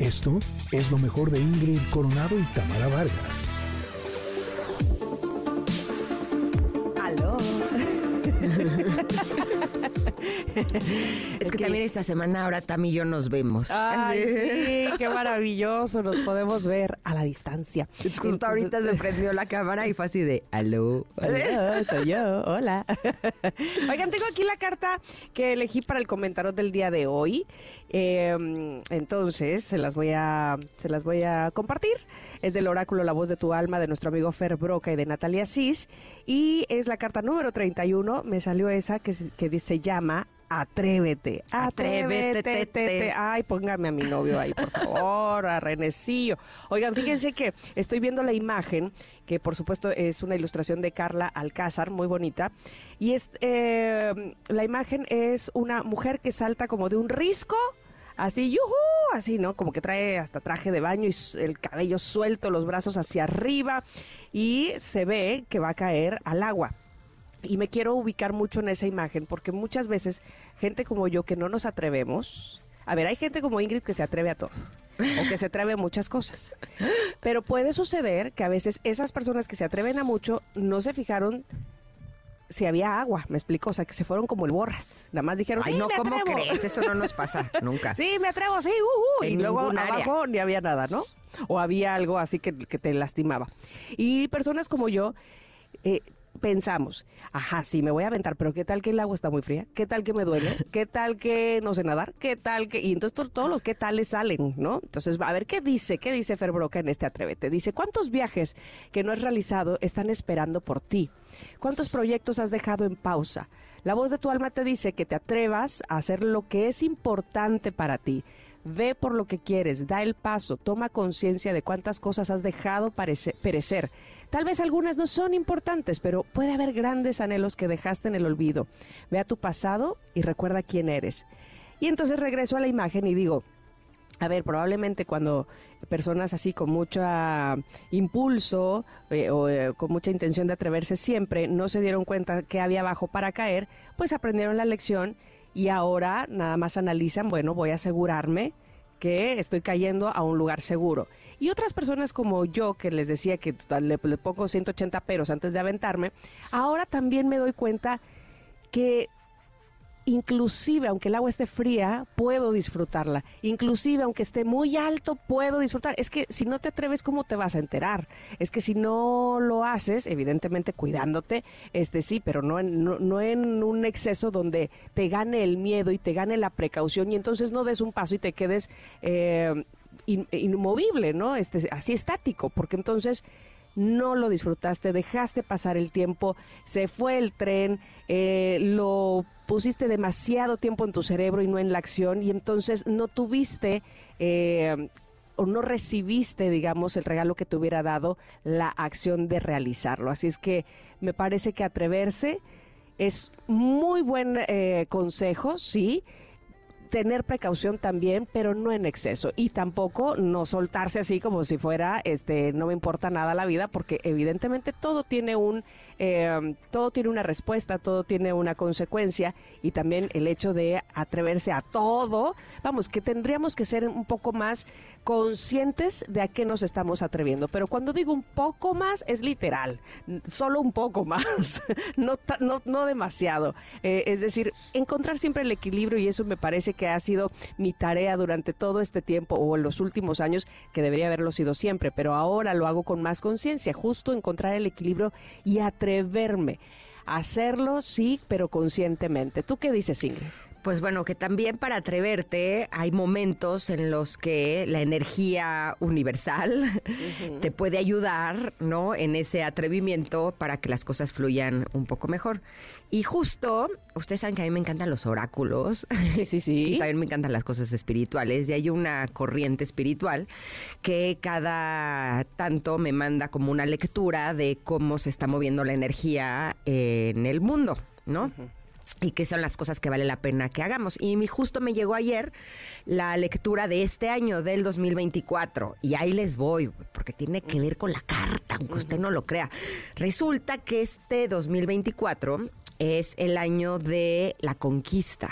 Esto es lo mejor de Ingrid Coronado y Tamara Vargas. Es que también esta semana ahora Tam y yo nos vemos. Ay, sí, qué maravilloso, nos podemos ver a la distancia. Justo ahorita se prendió la cámara y fue así de, aló. Aló, soy yo, hola. Oigan, tengo aquí la carta que elegí para el comentario del día de hoy. Eh, entonces, se las voy a, se las voy a compartir. Es del oráculo La Voz de tu Alma de nuestro amigo Fer Broca y de Natalia Cis. Y es la carta número 31. Me salió esa que, se- que se llama Atrévete, atrévete, Atrévete. te, te. Ay, póngame a mi novio ahí, por favor, a Renecillo. Oigan, fíjense que estoy viendo la imagen, que por supuesto es una ilustración de Carla Alcázar, muy bonita. Y es, eh, la imagen es una mujer que salta como de un risco. Así, yujú, así, ¿no? Como que trae hasta traje de baño y el cabello suelto, los brazos hacia arriba y se ve que va a caer al agua. Y me quiero ubicar mucho en esa imagen porque muchas veces gente como yo que no nos atrevemos, a ver, hay gente como Ingrid que se atreve a todo o que se atreve a muchas cosas. Pero puede suceder que a veces esas personas que se atreven a mucho no se fijaron si había agua, me explico, o sea, que se fueron como el borras. Nada más dijeron, Ay, "Sí, no, me ¿cómo atrevo". crees? Eso no nos pasa nunca. Sí, me atrevo, sí, ujú. En Y luego área. abajo ni había nada, ¿no? O había algo así que, que te lastimaba. Y personas como yo eh, pensamos, ajá, sí, me voy a aventar, pero ¿qué tal que el agua está muy fría? ¿Qué tal que me duele? ¿Qué tal que no sé nadar? ¿Qué tal que...? Y entonces to- todos los qué tales salen, ¿no? Entonces, a ver, ¿qué dice? ¿Qué dice Fer Broca en este Atrévete? Dice, ¿cuántos viajes que no has realizado están esperando por ti? ¿Cuántos proyectos has dejado en pausa? La voz de tu alma te dice que te atrevas a hacer lo que es importante para ti. Ve por lo que quieres, da el paso, toma conciencia de cuántas cosas has dejado perecer. Tal vez algunas no son importantes, pero puede haber grandes anhelos que dejaste en el olvido. Ve a tu pasado y recuerda quién eres. Y entonces regreso a la imagen y digo, a ver, probablemente cuando personas así con mucho ah, impulso eh, o eh, con mucha intención de atreverse siempre no se dieron cuenta que había abajo para caer, pues aprendieron la lección y ahora nada más analizan, bueno, voy a asegurarme que estoy cayendo a un lugar seguro. Y otras personas como yo, que les decía que le, le pongo 180 peros antes de aventarme, ahora también me doy cuenta que inclusive aunque el agua esté fría, puedo disfrutarla. Inclusive aunque esté muy alto, puedo disfrutar. Es que si no te atreves, ¿cómo te vas a enterar? Es que si no lo haces, evidentemente cuidándote, este sí, pero no en, no, no en un exceso donde te gane el miedo y te gane la precaución y entonces no des un paso y te quedes eh, in- inmovible, ¿no? Este, así estático, porque entonces no lo disfrutaste, dejaste pasar el tiempo, se fue el tren, eh, lo pusiste demasiado tiempo en tu cerebro y no en la acción y entonces no tuviste eh, o no recibiste, digamos, el regalo que te hubiera dado la acción de realizarlo. Así es que me parece que atreverse es muy buen eh, consejo, sí, tener precaución también, pero no en exceso. Y tampoco no soltarse así como si fuera, este, no me importa nada la vida, porque evidentemente todo tiene un, eh, todo tiene una respuesta, todo tiene una consecuencia, y también el hecho de atreverse a todo, vamos, que tendríamos que ser un poco más conscientes de a qué nos estamos atreviendo. Pero cuando digo un poco más, es literal, solo un poco más, no, no, no demasiado. Eh, es decir, encontrar siempre el equilibrio y eso me parece que ha sido mi tarea durante todo este tiempo o en los últimos años, que debería haberlo sido siempre, pero ahora lo hago con más conciencia, justo encontrar el equilibrio y atreverme. a Hacerlo, sí, pero conscientemente. ¿Tú qué dices, Ingrid? Pues bueno, que también para atreverte hay momentos en los que la energía universal te puede ayudar, ¿no? En ese atrevimiento para que las cosas fluyan un poco mejor. Y justo, ustedes saben que a mí me encantan los oráculos. Sí, sí, sí. Y también me encantan las cosas espirituales. Y hay una corriente espiritual que cada tanto me manda como una lectura de cómo se está moviendo la energía en el mundo, ¿no? Y qué son las cosas que vale la pena que hagamos. Y mi, justo me llegó ayer la lectura de este año, del 2024, y ahí les voy, porque tiene que ver con la carta, aunque usted no lo crea. Resulta que este 2024 es el año de la conquista.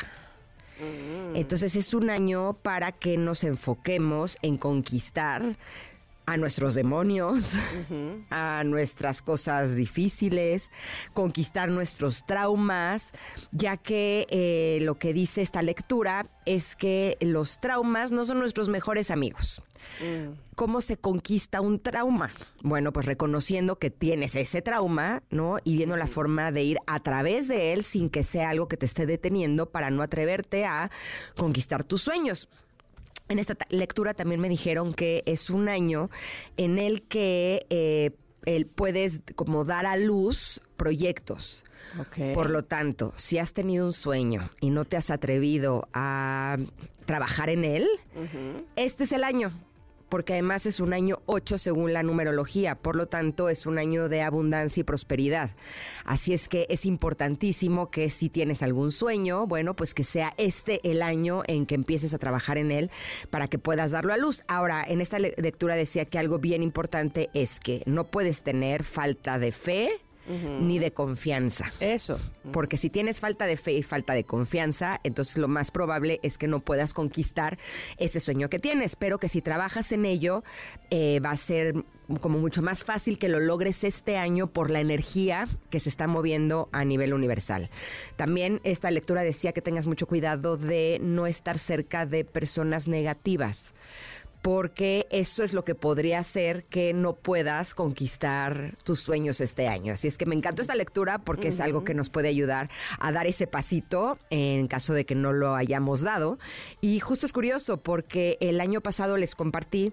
Entonces es un año para que nos enfoquemos en conquistar a nuestros demonios, a nuestras cosas difíciles, conquistar nuestros traumas, ya que eh, lo que dice esta lectura es que los traumas no son nuestros mejores amigos. Mm. ¿Cómo se conquista un trauma? Bueno, pues reconociendo que tienes ese trauma, ¿no? Y viendo la forma de ir a través de él sin que sea algo que te esté deteniendo para no atreverte a conquistar tus sueños. En esta lectura también me dijeron que es un año en el que eh, puedes como dar a luz proyectos. Por lo tanto, si has tenido un sueño y no te has atrevido a trabajar en él, este es el año porque además es un año 8 según la numerología, por lo tanto es un año de abundancia y prosperidad. Así es que es importantísimo que si tienes algún sueño, bueno, pues que sea este el año en que empieces a trabajar en él para que puedas darlo a luz. Ahora, en esta lectura decía que algo bien importante es que no puedes tener falta de fe, ni de confianza. Eso. Porque si tienes falta de fe y falta de confianza, entonces lo más probable es que no puedas conquistar ese sueño que tienes. Pero que si trabajas en ello, eh, va a ser como mucho más fácil que lo logres este año por la energía que se está moviendo a nivel universal. También esta lectura decía que tengas mucho cuidado de no estar cerca de personas negativas porque eso es lo que podría hacer que no puedas conquistar tus sueños este año. Así es que me encantó esta lectura porque es algo que nos puede ayudar a dar ese pasito en caso de que no lo hayamos dado. Y justo es curioso porque el año pasado les compartí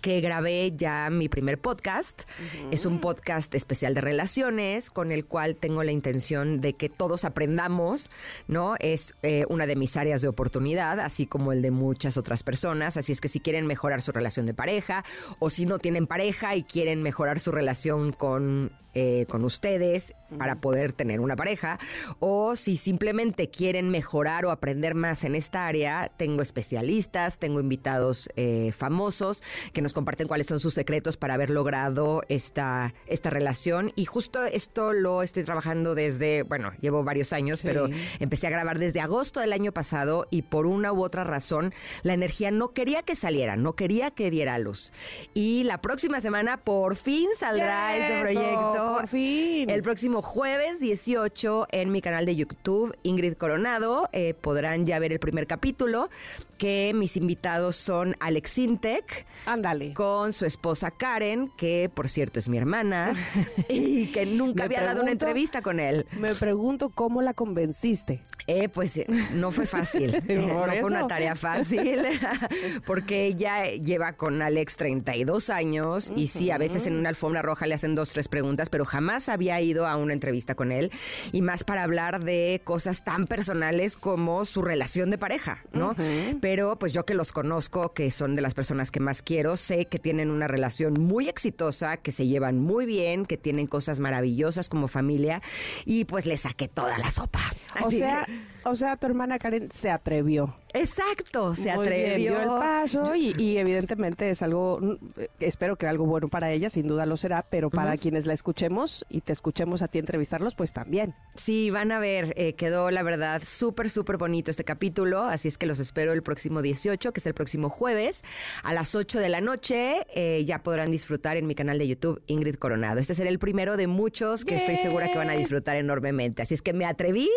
que grabé ya mi primer podcast. Es un podcast especial de relaciones con el cual tengo la intención de que todos aprendamos, ¿no? Es eh, una de mis áreas de oportunidad, así como el de muchas otras personas. Así es que si quieren mejorar su relación de pareja o si no tienen pareja y quieren mejorar su relación con eh, con ustedes para poder tener una pareja, o si simplemente quieren mejorar o aprender más en esta área, tengo especialistas, tengo invitados eh, famosos que nos comparten cuáles son sus secretos para haber logrado esta, esta relación. Y justo esto lo estoy trabajando desde, bueno, llevo varios años, pero empecé a grabar desde agosto del año pasado y por una u otra razón la energía no quería que saliera, no quería que diera luz. Y la próxima semana por fin saldrá este proyecto por fin. El próximo jueves 18 en mi canal de YouTube, Ingrid Coronado, eh, podrán ya ver el primer capítulo que mis invitados son Alex Intec. Ándale. Con su esposa Karen, que por cierto es mi hermana, y que nunca había dado una entrevista con él. Me pregunto cómo la convenciste. Eh, pues eh, no fue fácil. no fue una tarea fácil, porque ella lleva con Alex 32 años y sí, a veces en una alfombra roja le hacen dos, tres preguntas, pero jamás había ido a una entrevista con él y más para hablar de cosas tan personales como su relación de pareja, ¿no? pero pues yo que los conozco, que son de las personas que más quiero, sé que tienen una relación muy exitosa, que se llevan muy bien, que tienen cosas maravillosas como familia y pues le saqué toda la sopa. o sea, o sea, tu hermana Karen se atrevió. Exacto, se atrevió. dio el paso y, evidentemente es algo, mm, espero que algo bueno para ella, sin duda lo será, pero para quienes la escuchemos y te escuchemos a ti entrevistarlos, pues también. Sí, van a ver, eh, quedó la verdad súper, súper bonito este capítulo, así es que los espero el próximo 18, que es el próximo jueves, a las 8 de la noche, eh, ya podrán disfrutar en mi canal de YouTube Ingrid Coronado. Este será el primero de muchos que estoy segura que van a disfrutar enormemente, así es que me atreví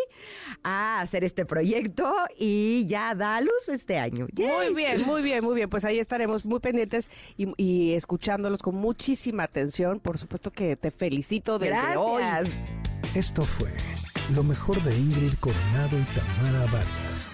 a hacer este proyecto y ya da luz este año. Muy bien, muy bien, muy bien. Pues ahí estaremos muy pendientes y, escuchándolos con muchísima atención. Por supuesto que te felicito desde Gracias. Esto fue lo mejor de Ingrid Coronado y Tamara Vargas.